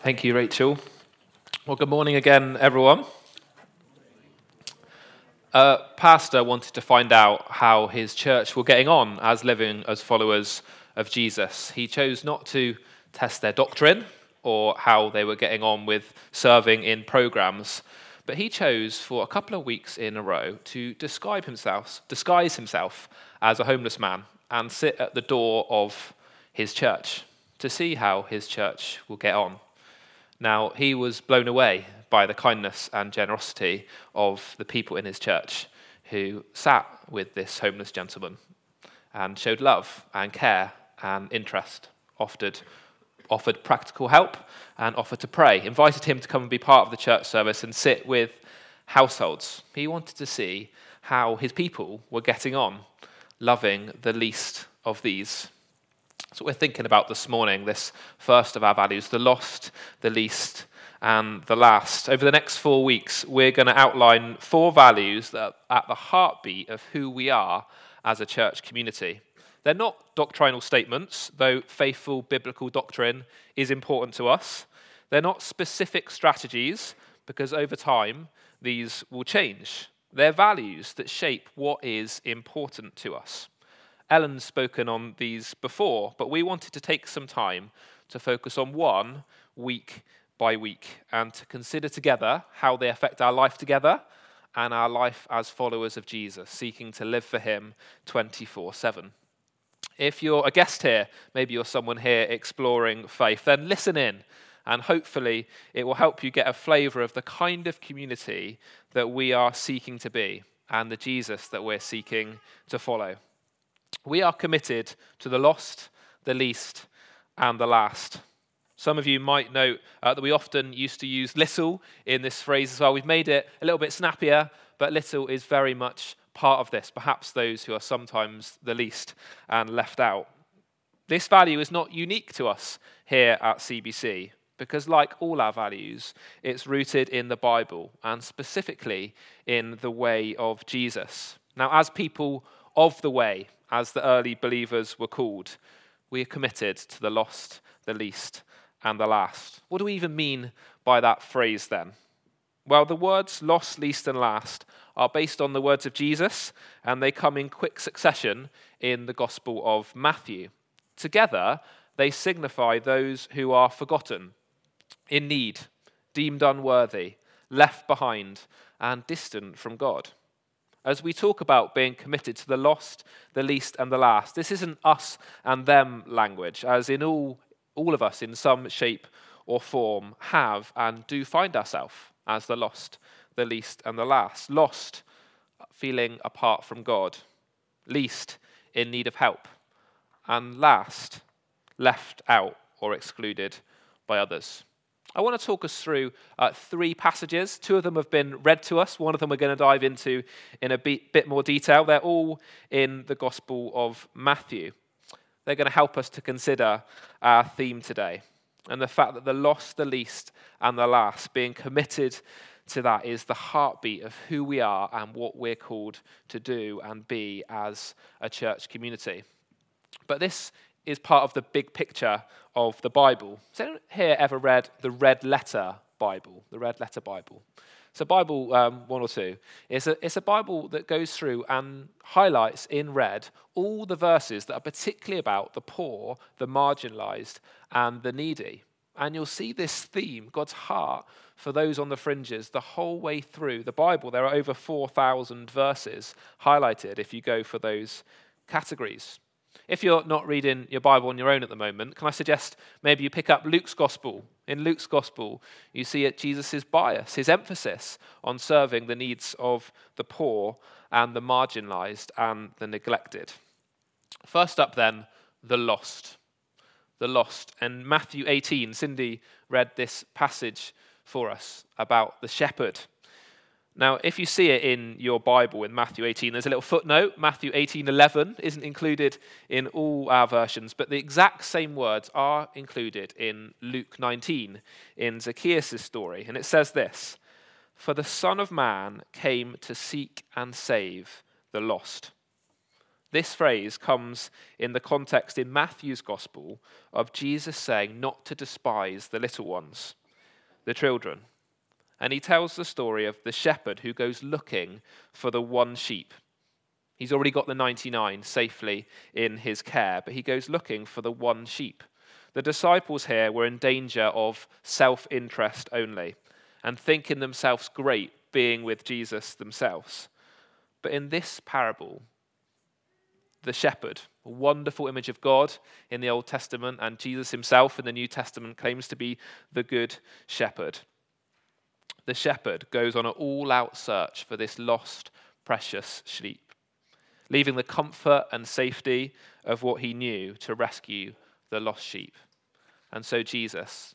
Thank you, Rachel. Well, good morning again, everyone. A pastor wanted to find out how his church were getting on as living as followers of Jesus. He chose not to test their doctrine or how they were getting on with serving in programs, but he chose for a couple of weeks in a row to describe himself, disguise himself as a homeless man and sit at the door of his church to see how his church will get on. Now, he was blown away by the kindness and generosity of the people in his church who sat with this homeless gentleman and showed love and care and interest, offered, offered practical help and offered to pray, invited him to come and be part of the church service and sit with households. He wanted to see how his people were getting on, loving the least of these. So we're thinking about this morning, this first of our values, the lost, the least, and the last. Over the next four weeks, we're going to outline four values that are at the heartbeat of who we are as a church community. They're not doctrinal statements, though faithful biblical doctrine is important to us. They're not specific strategies, because over time, these will change. They're values that shape what is important to us. Ellen's spoken on these before, but we wanted to take some time to focus on one week by week and to consider together how they affect our life together and our life as followers of Jesus, seeking to live for Him 24 7. If you're a guest here, maybe you're someone here exploring faith, then listen in and hopefully it will help you get a flavor of the kind of community that we are seeking to be and the Jesus that we're seeking to follow. We are committed to the lost, the least, and the last. Some of you might note uh, that we often used to use little in this phrase as well. We've made it a little bit snappier, but little is very much part of this, perhaps those who are sometimes the least and left out. This value is not unique to us here at CBC because, like all our values, it's rooted in the Bible and specifically in the way of Jesus. Now, as people of the way, as the early believers were called. We are committed to the lost, the least, and the last. What do we even mean by that phrase then? Well, the words lost, least, and last are based on the words of Jesus, and they come in quick succession in the Gospel of Matthew. Together, they signify those who are forgotten, in need, deemed unworthy, left behind, and distant from God as we talk about being committed to the lost, the least, and the last, this isn't us and them language, as in all, all of us, in some shape or form, have and do find ourselves as the lost, the least, and the last. Lost, feeling apart from God, least, in need of help, and last, left out or excluded by others. I want to talk us through uh, three passages. Two of them have been read to us. One of them we're going to dive into in a bit, bit more detail. They're all in the Gospel of Matthew. They're going to help us to consider our theme today and the fact that the lost, the least, and the last, being committed to that, is the heartbeat of who we are and what we're called to do and be as a church community. But this is part of the big picture of the Bible. Has anyone here ever read the Red Letter Bible? The Red Letter Bible. A Bible, um, one or two. It's a, it's a Bible that goes through and highlights in red all the verses that are particularly about the poor, the marginalized, and the needy. And you'll see this theme, God's heart for those on the fringes, the whole way through the Bible. There are over 4,000 verses highlighted if you go for those categories. If you're not reading your Bible on your own at the moment, can I suggest maybe you pick up Luke's Gospel? In Luke's Gospel, you see Jesus' bias, his emphasis on serving the needs of the poor and the marginalized and the neglected. First up, then, the lost. The lost. And Matthew 18, Cindy read this passage for us about the shepherd now, if you see it in your Bible in Matthew 18, there's a little footnote. Matthew 18:11 isn't included in all our versions, but the exact same words are included in Luke 19 in Zacchaeus' story. And it says this For the Son of Man came to seek and save the lost. This phrase comes in the context in Matthew's gospel of Jesus saying not to despise the little ones, the children. And he tells the story of the shepherd who goes looking for the one sheep. He's already got the 99 safely in his care, but he goes looking for the one sheep. The disciples here were in danger of self interest only and thinking themselves great being with Jesus themselves. But in this parable, the shepherd, a wonderful image of God in the Old Testament, and Jesus himself in the New Testament claims to be the good shepherd. The shepherd goes on an all out search for this lost, precious sheep, leaving the comfort and safety of what he knew to rescue the lost sheep. And so Jesus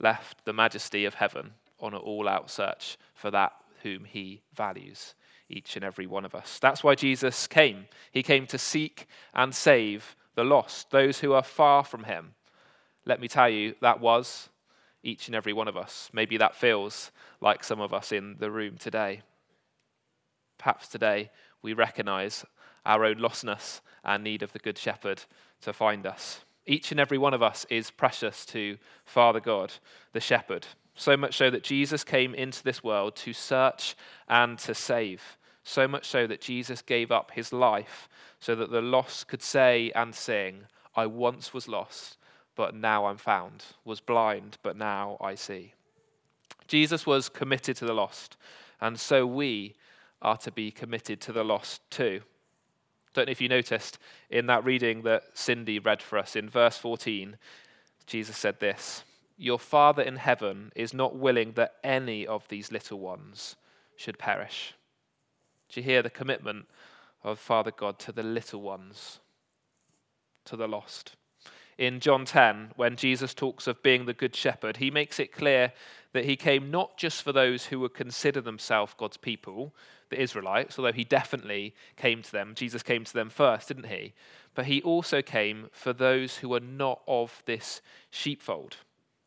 left the majesty of heaven on an all out search for that whom he values, each and every one of us. That's why Jesus came. He came to seek and save the lost, those who are far from him. Let me tell you, that was each and every one of us. Maybe that feels like some of us in the room today. Perhaps today we recognize our own lostness and need of the Good Shepherd to find us. Each and every one of us is precious to Father God, the Shepherd. So much so that Jesus came into this world to search and to save. So much so that Jesus gave up his life so that the lost could say and sing, I once was lost, but now I'm found, was blind, but now I see. Jesus was committed to the lost, and so we are to be committed to the lost too. Don't know if you noticed in that reading that Cindy read for us in verse 14, Jesus said this Your Father in heaven is not willing that any of these little ones should perish. Do you hear the commitment of Father God to the little ones, to the lost? In John 10, when Jesus talks of being the good shepherd, he makes it clear that he came not just for those who would consider themselves God's people, the Israelites, although he definitely came to them. Jesus came to them first, didn't he? But he also came for those who are not of this sheepfold,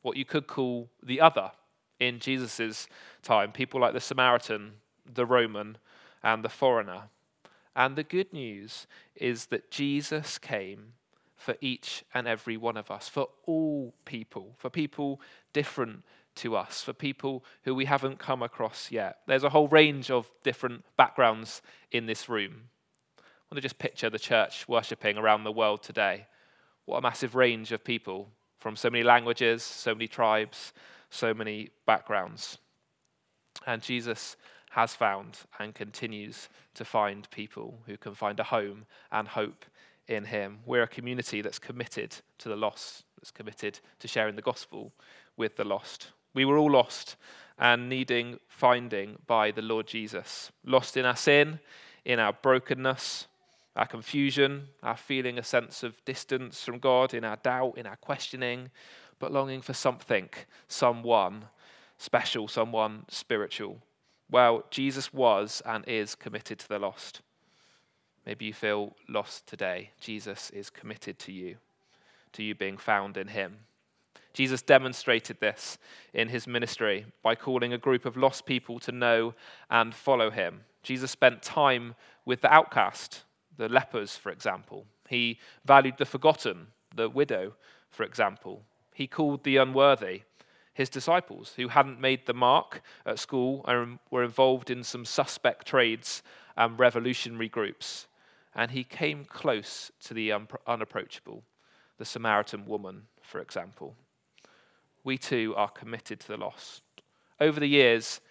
what you could call the other in Jesus' time, people like the Samaritan, the Roman, and the foreigner. And the good news is that Jesus came for each and every one of us, for all people, for people different to us, for people who we haven't come across yet. There's a whole range of different backgrounds in this room. I want to just picture the church worshipping around the world today. What a massive range of people from so many languages, so many tribes, so many backgrounds. And Jesus has found and continues to find people who can find a home and hope in Him. We're a community that's committed to the lost, that's committed to sharing the gospel with the lost. We were all lost and needing finding by the Lord Jesus. Lost in our sin, in our brokenness, our confusion, our feeling a sense of distance from God, in our doubt, in our questioning, but longing for something, someone special, someone spiritual. Well, Jesus was and is committed to the lost. Maybe you feel lost today. Jesus is committed to you, to you being found in Him. Jesus demonstrated this in his ministry by calling a group of lost people to know and follow him. Jesus spent time with the outcast, the lepers, for example. He valued the forgotten, the widow, for example. He called the unworthy his disciples who hadn't made the mark at school and were involved in some suspect trades and revolutionary groups. And he came close to the unapproachable, the Samaritan woman, for example we too are committed to the lost. Over the years,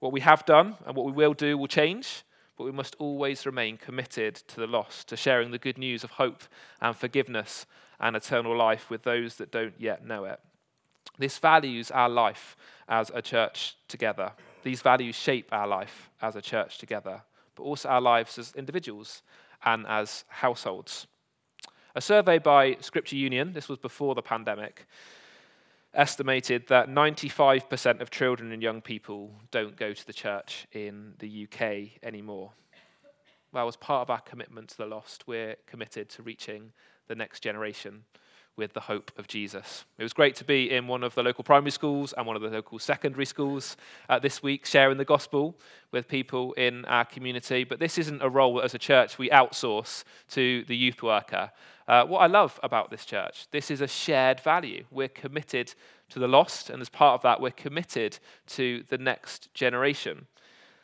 what we have done and what we will do will change, but we must always remain committed to the lost, to sharing the good news of hope and forgiveness and eternal life with those that don't yet know it. This values our life as a church together. These values shape our life as a church together, but also our lives as individuals and as households. A survey by Scripture Union, this was before the pandemic, estimated that 95% of children and young people don't go to the church in the UK anymore. Well, as part of our commitment to the lost, we're committed to reaching the next generation with the hope of Jesus. It was great to be in one of the local primary schools and one of the local secondary schools uh, this week, sharing the gospel with people in our community. But this isn't a role as a church we outsource to the youth worker. Uh, what I love about this church, this is a shared value. We're committed to the lost, and as part of that, we're committed to the next generation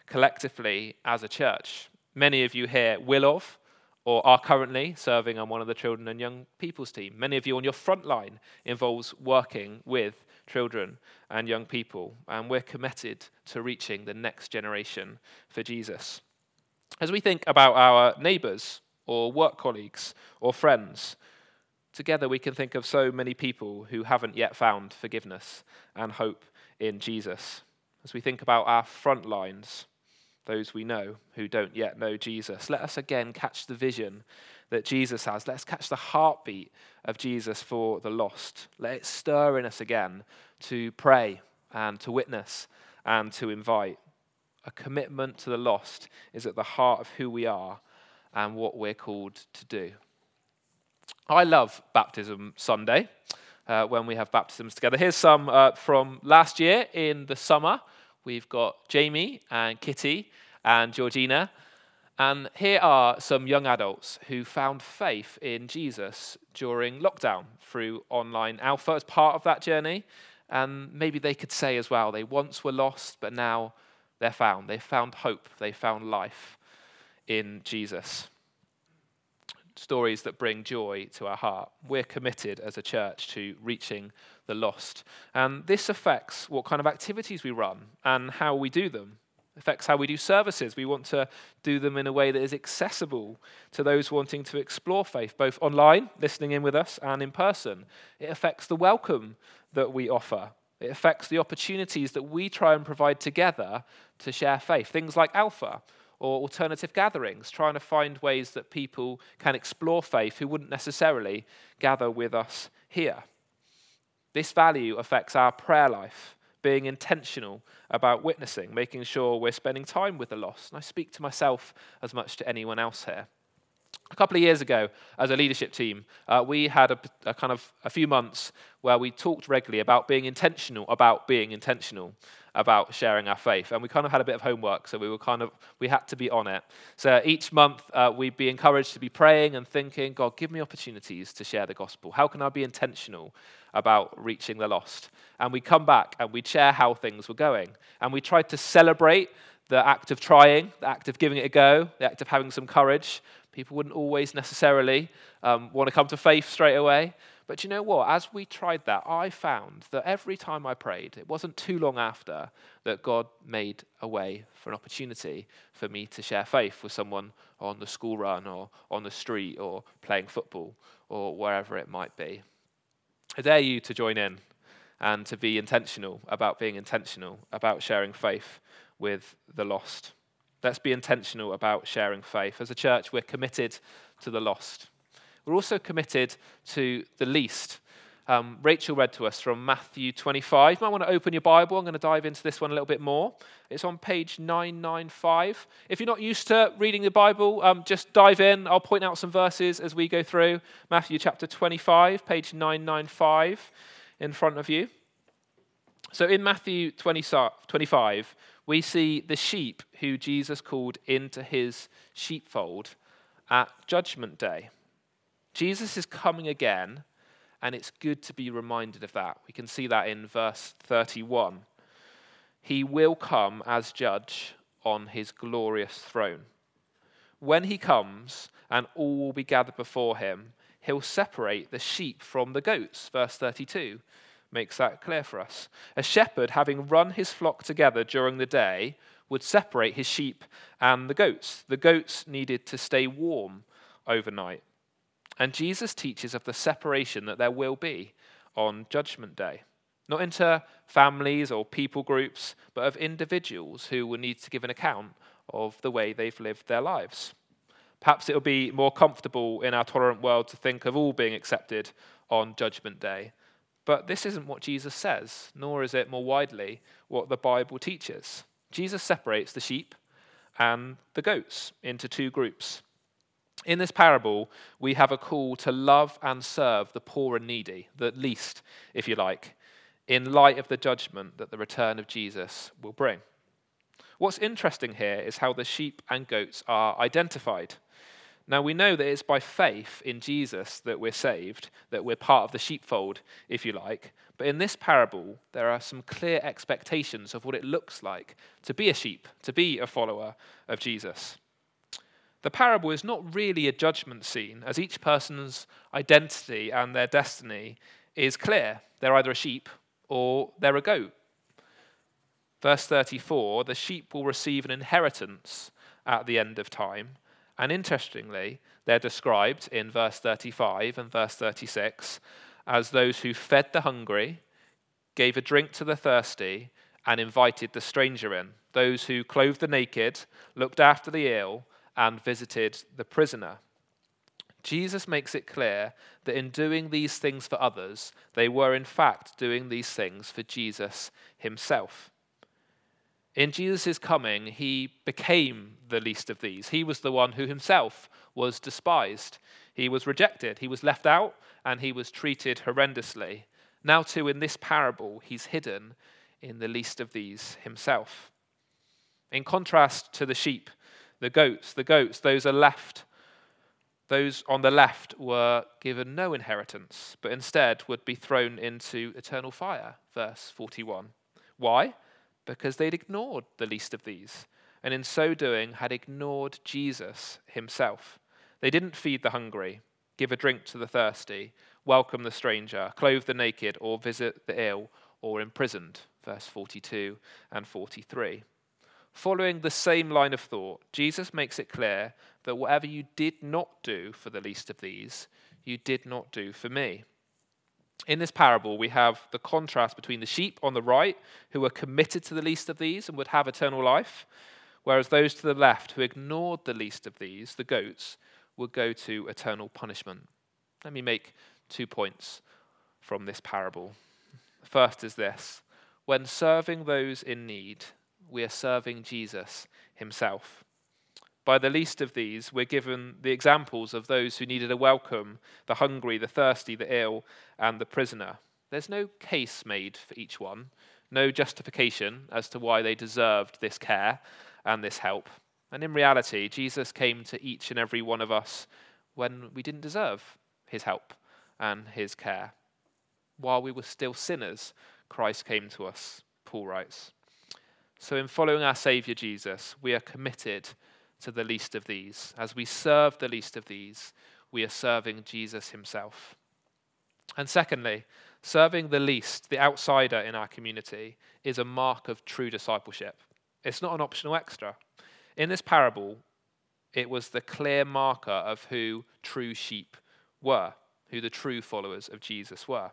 collectively as a church. Many of you here will of or are currently serving on one of the children and young people's team. Many of you on your front line involves working with children and young people, and we're committed to reaching the next generation for Jesus. As we think about our neighbours or work colleagues or friends, together we can think of so many people who haven't yet found forgiveness and hope in Jesus. As we think about our front lines, those we know who don't yet know Jesus. Let us again catch the vision that Jesus has. Let's catch the heartbeat of Jesus for the lost. Let it stir in us again to pray and to witness and to invite. A commitment to the lost is at the heart of who we are and what we're called to do. I love Baptism Sunday uh, when we have baptisms together. Here's some uh, from last year in the summer. We've got Jamie and Kitty and Georgina. And here are some young adults who found faith in Jesus during lockdown through online Alpha as part of that journey. And maybe they could say as well, they once were lost, but now they're found. They found hope, they found life in Jesus. Stories that bring joy to our heart. We're committed as a church to reaching the lost. And this affects what kind of activities we run and how we do them. It affects how we do services. We want to do them in a way that is accessible to those wanting to explore faith, both online, listening in with us, and in person. It affects the welcome that we offer. It affects the opportunities that we try and provide together to share faith. Things like Alpha or alternative gatherings, trying to find ways that people can explore faith who wouldn't necessarily gather with us here. This value affects our prayer life, being intentional about witnessing, making sure we're spending time with the lost. And I speak to myself as much to anyone else here. A couple of years ago, as a leadership team, uh, we had a, a, kind of a few months where we talked regularly about being intentional about being intentional about sharing our faith, and we kind of had a bit of homework, so we were kind of we had to be on it. So each month, uh, we'd be encouraged to be praying and thinking, God, give me opportunities to share the gospel. How can I be intentional about reaching the lost? And we come back and we'd share how things were going, and we tried to celebrate the act of trying, the act of giving it a go, the act of having some courage, People wouldn't always necessarily um, want to come to faith straight away. But you know what? As we tried that, I found that every time I prayed, it wasn't too long after that God made a way for an opportunity for me to share faith with someone on the school run or on the street or playing football or wherever it might be. I dare you to join in and to be intentional about being intentional about sharing faith with the lost. Let's be intentional about sharing faith. As a church, we're committed to the lost. We're also committed to the least. Um, Rachel read to us from Matthew 25. You might want to open your Bible. I'm going to dive into this one a little bit more. It's on page 995. If you're not used to reading the Bible, um, just dive in. I'll point out some verses as we go through. Matthew chapter 25, page 995 in front of you. So in Matthew 20, 25, we see the sheep who Jesus called into his sheepfold at Judgment Day. Jesus is coming again, and it's good to be reminded of that. We can see that in verse 31. He will come as judge on his glorious throne. When he comes and all will be gathered before him, he'll separate the sheep from the goats, verse 32 makes that clear for us. A shepherd, having run his flock together during the day, would separate his sheep and the goats. The goats needed to stay warm overnight. And Jesus teaches of the separation that there will be on Judgment Day. Not into families or people groups, but of individuals who will need to give an account of the way they've lived their lives. Perhaps it'll be more comfortable in our tolerant world to think of all being accepted on Judgment Day. But this isn't what Jesus says, nor is it more widely what the Bible teaches. Jesus separates the sheep and the goats into two groups. In this parable, we have a call to love and serve the poor and needy, the least, if you like, in light of the judgment that the return of Jesus will bring. What's interesting here is how the sheep and goats are identified. Now, we know that it's by faith in Jesus that we're saved, that we're part of the sheepfold, if you like. But in this parable, there are some clear expectations of what it looks like to be a sheep, to be a follower of Jesus. The parable is not really a judgment scene, as each person's identity and their destiny is clear. They're either a sheep or they're a goat. Verse 34 the sheep will receive an inheritance at the end of time and interestingly, they're described in verse 35 and verse 36 as those who fed the hungry, gave a drink to the thirsty, and invited the stranger in, those who clothed the naked, looked after the ill, and visited the prisoner. Jesus makes it clear that in doing these things for others, they were in fact doing these things for Jesus himself. In Jesus' coming, he became the least of these. He was the one who himself was despised. He was rejected. He was left out and he was treated horrendously. Now, too, in this parable, he's hidden in the least of these himself. In contrast to the sheep, the goats, the goats, those are left. Those on the left were given no inheritance, but instead would be thrown into eternal fire. Verse 41. Why? Because they'd ignored the least of these, and in so doing had ignored Jesus himself. They didn't feed the hungry, give a drink to the thirsty, welcome the stranger, clothe the naked, or visit the ill or imprisoned. Verse 42 and 43. Following the same line of thought, Jesus makes it clear that whatever you did not do for the least of these, you did not do for me. In this parable, we have the contrast between the sheep on the right, who were committed to the least of these and would have eternal life, whereas those to the left, who ignored the least of these, the goats, would go to eternal punishment. Let me make two points from this parable. First is this when serving those in need, we are serving Jesus himself. By the least of these, we're given the examples of those who needed a welcome the hungry, the thirsty, the ill, and the prisoner. There's no case made for each one, no justification as to why they deserved this care and this help. And in reality, Jesus came to each and every one of us when we didn't deserve his help and his care. While we were still sinners, Christ came to us, Paul writes. So, in following our Saviour Jesus, we are committed to the least of these. As we serve the least of these, we are serving Jesus himself. And secondly, serving the least, the outsider in our community, is a mark of true discipleship. It's not an optional extra. In this parable, it was the clear marker of who true sheep were, who the true followers of Jesus were.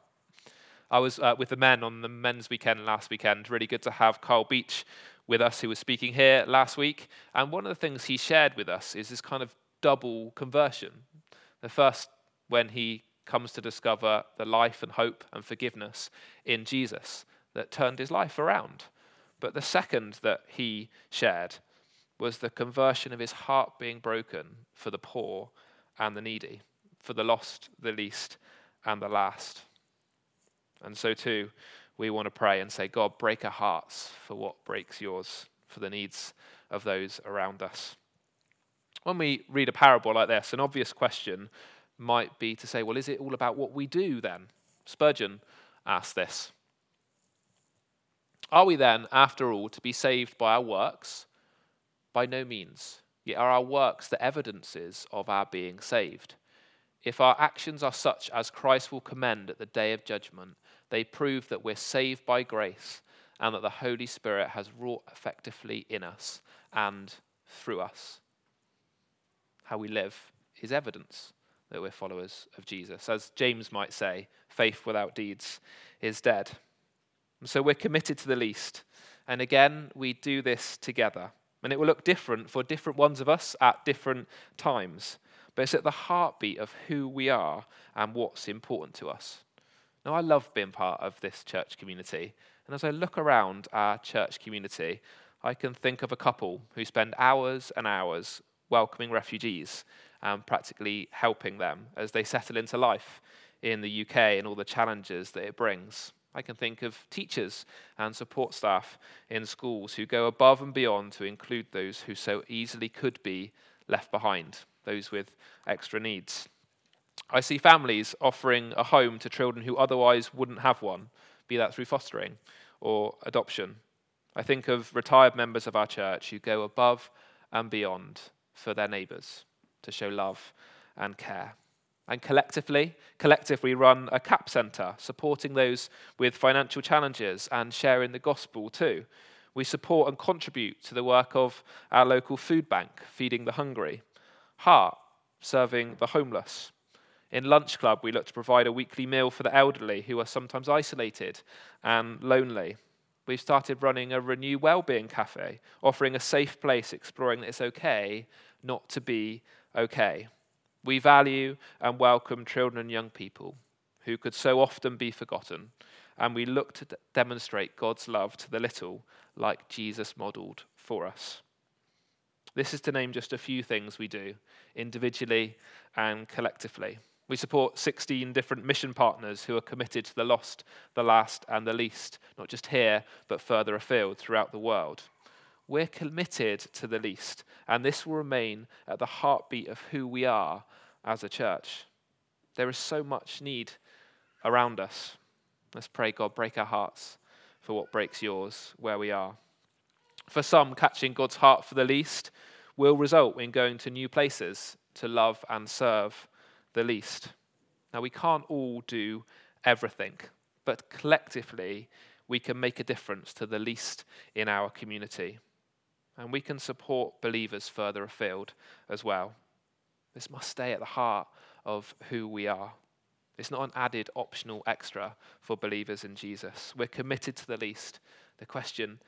I was uh, with the men on the men's weekend last weekend. Really good to have Carl Beech with us who was speaking here last week. And one of the things he shared with us is this kind of double conversion. The first, when he comes to discover the life and hope and forgiveness in Jesus that turned his life around. But the second that he shared was the conversion of his heart being broken for the poor and the needy, for the lost, the least, and the last. And so, too, we want to pray and say, God, break our hearts for what breaks yours, for the needs of those around us. When we read a parable like this, an obvious question might be to say, well, is it all about what we do then? Spurgeon asked this. Are we then, after all, to be saved by our works? By no means. Yet are our works the evidences of our being saved? If our actions are such as Christ will commend at the day of judgment, they prove that we're saved by grace and that the Holy Spirit has wrought effectively in us and through us. How we live is evidence that we're followers of Jesus. As James might say, faith without deeds is dead. And so we're committed to the least. And again, we do this together. And it will look different for different ones of us at different times. But it's at the heartbeat of who we are and what's important to us. Now, I love being part of this church community. And as I look around our church community, I can think of a couple who spend hours and hours welcoming refugees and practically helping them as they settle into life in the UK and all the challenges that it brings. I can think of teachers and support staff in schools who go above and beyond to include those who so easily could be left behind, those with extra needs. I see families offering a home to children who otherwise wouldn't have one, be that through fostering or adoption. I think of retired members of our church who go above and beyond for their neighbours to show love and care. And collectively, collectively run a CAP centre, supporting those with financial challenges and sharing the gospel too. We support and contribute to the work of our local food bank, feeding the hungry. Heart, serving the homeless. In Lunch Club, we look to provide a weekly meal for the elderly who are sometimes isolated and lonely. We've started running a Renew Wellbeing Cafe, offering a safe place exploring that it's okay not to be okay. We value and welcome children and young people who could so often be forgotten, and we look to d- demonstrate God's love to the little like Jesus modelled for us. This is to name just a few things we do, individually and collectively. We support 16 different mission partners who are committed to the lost, the last, and the least, not just here, but further afield throughout the world. We're committed to the least, and this will remain at the heartbeat of who we are as a church. There is so much need around us. Let's pray, God, break our hearts for what breaks yours where we are. For some, catching God's heart for the least will result in going to new places to love and serve the least. Now, we can't all do everything, but collectively, we can make a difference to the least in our community. And we can support believers further afield as well. This must stay at the heart of who we are. It's not an added optional extra for believers in Jesus. We're committed to the least. The question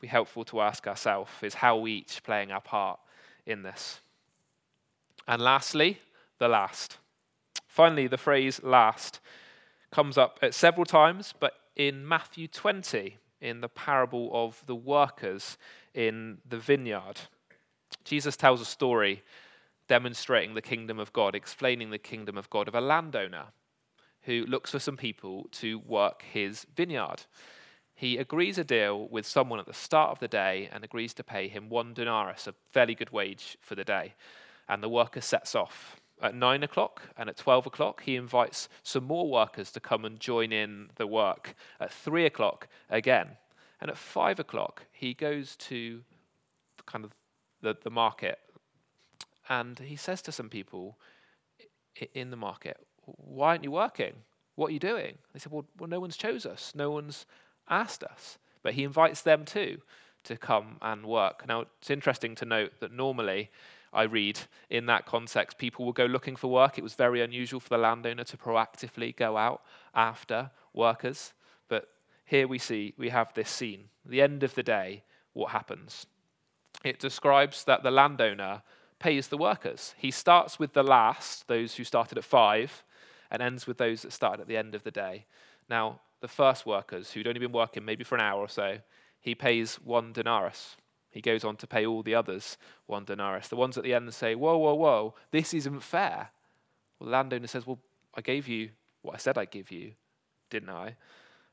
be helpful to ask ourselves is how we each playing our part in this. And lastly, the last. Finally, the phrase last comes up at several times, but in Matthew 20, in the parable of the workers in the vineyard, Jesus tells a story demonstrating the kingdom of God, explaining the kingdom of God of a landowner who looks for some people to work his vineyard. He agrees a deal with someone at the start of the day and agrees to pay him one denarius, a fairly good wage for the day. And the worker sets off at nine o'clock and at 12 o'clock, he invites some more workers to come and join in the work. At three o'clock, again. And at five o'clock, he goes to kind of the, the market and he says to some people in the market, Why aren't you working? What are you doing? They said, Well, well no one's chose us, no one's asked us. But he invites them too to come and work. Now, it's interesting to note that normally, I read in that context, people will go looking for work. It was very unusual for the landowner to proactively go out after workers. But here we see, we have this scene. The end of the day, what happens? It describes that the landowner pays the workers. He starts with the last, those who started at five, and ends with those that started at the end of the day. Now, the first workers who'd only been working maybe for an hour or so, he pays one denarius. He goes on to pay all the others one denarius. The ones at the end say, Whoa, whoa, whoa, this isn't fair. Well, the landowner says, Well, I gave you what I said I'd give you, didn't I?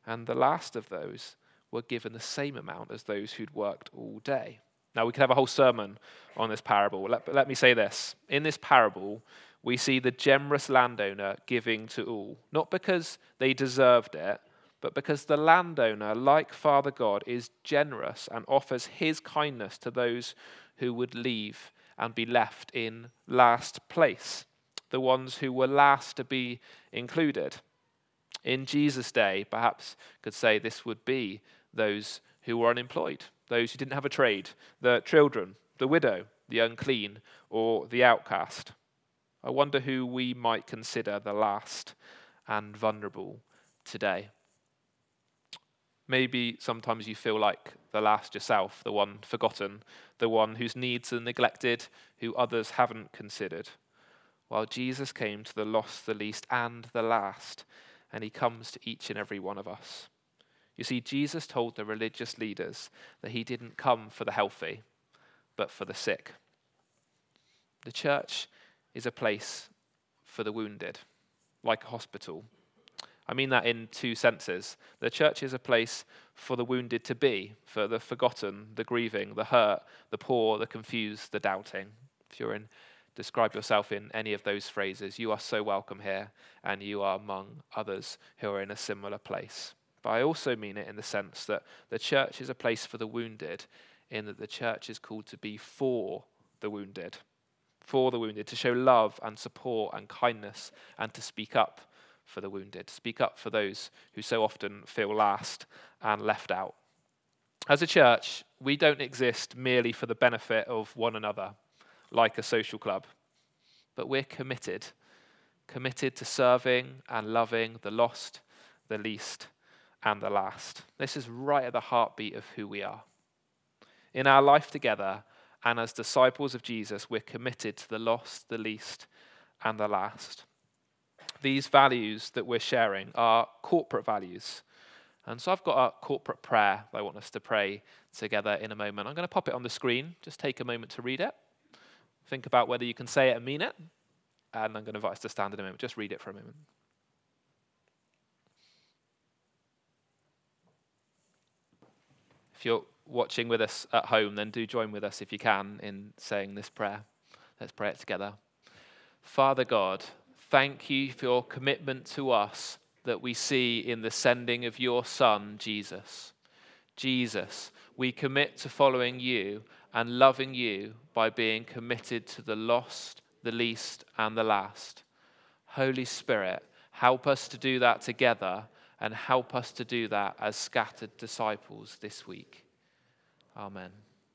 And the last of those were given the same amount as those who'd worked all day. Now, we could have a whole sermon on this parable. Let, let me say this. In this parable, we see the generous landowner giving to all, not because they deserved it, but because the landowner, like Father God, is generous and offers his kindness to those who would leave and be left in last place, the ones who were last to be included. In Jesus' day, perhaps could say this would be those who were unemployed, those who didn't have a trade, the children, the widow, the unclean, or the outcast. I wonder who we might consider the last and vulnerable today. Maybe sometimes you feel like the last yourself, the one forgotten, the one whose needs are neglected, who others haven't considered. While Jesus came to the lost, the least, and the last, and he comes to each and every one of us. You see, Jesus told the religious leaders that he didn't come for the healthy, but for the sick. The church is a place for the wounded, like a hospital. I mean that in two senses. The church is a place for the wounded to be, for the forgotten, the grieving, the hurt, the poor, the confused, the doubting. If you're in, describe yourself in any of those phrases, you are so welcome here, and you are among others who are in a similar place. But I also mean it in the sense that the church is a place for the wounded, in that the church is called to be for the wounded, for the wounded, to show love and support and kindness, and to speak up for the wounded, speak up for those who so often feel last and left out. As a church, we don't exist merely for the benefit of one another, like a social club, but we're committed, committed to serving and loving the lost, the least, and the last. This is right at the heartbeat of who we are. In our life together, and as disciples of Jesus, we're committed to the lost, the least, and the last these values that we're sharing are corporate values. And so I've got a corporate prayer I want us to pray together in a moment. I'm going to pop it on the screen. Just take a moment to read it. Think about whether you can say it and mean it. And I'm going to invite us to stand in a moment. Just read it for a moment. If you're watching with us at home, then do join with us if you can in saying this prayer. Let's pray it together. Father God, Thank you for your commitment to us that we see in the sending of your Son, Jesus. Jesus, we commit to following you and loving you by being committed to the lost, the least, and the last. Holy Spirit, help us to do that together and help us to do that as scattered disciples this week. Amen.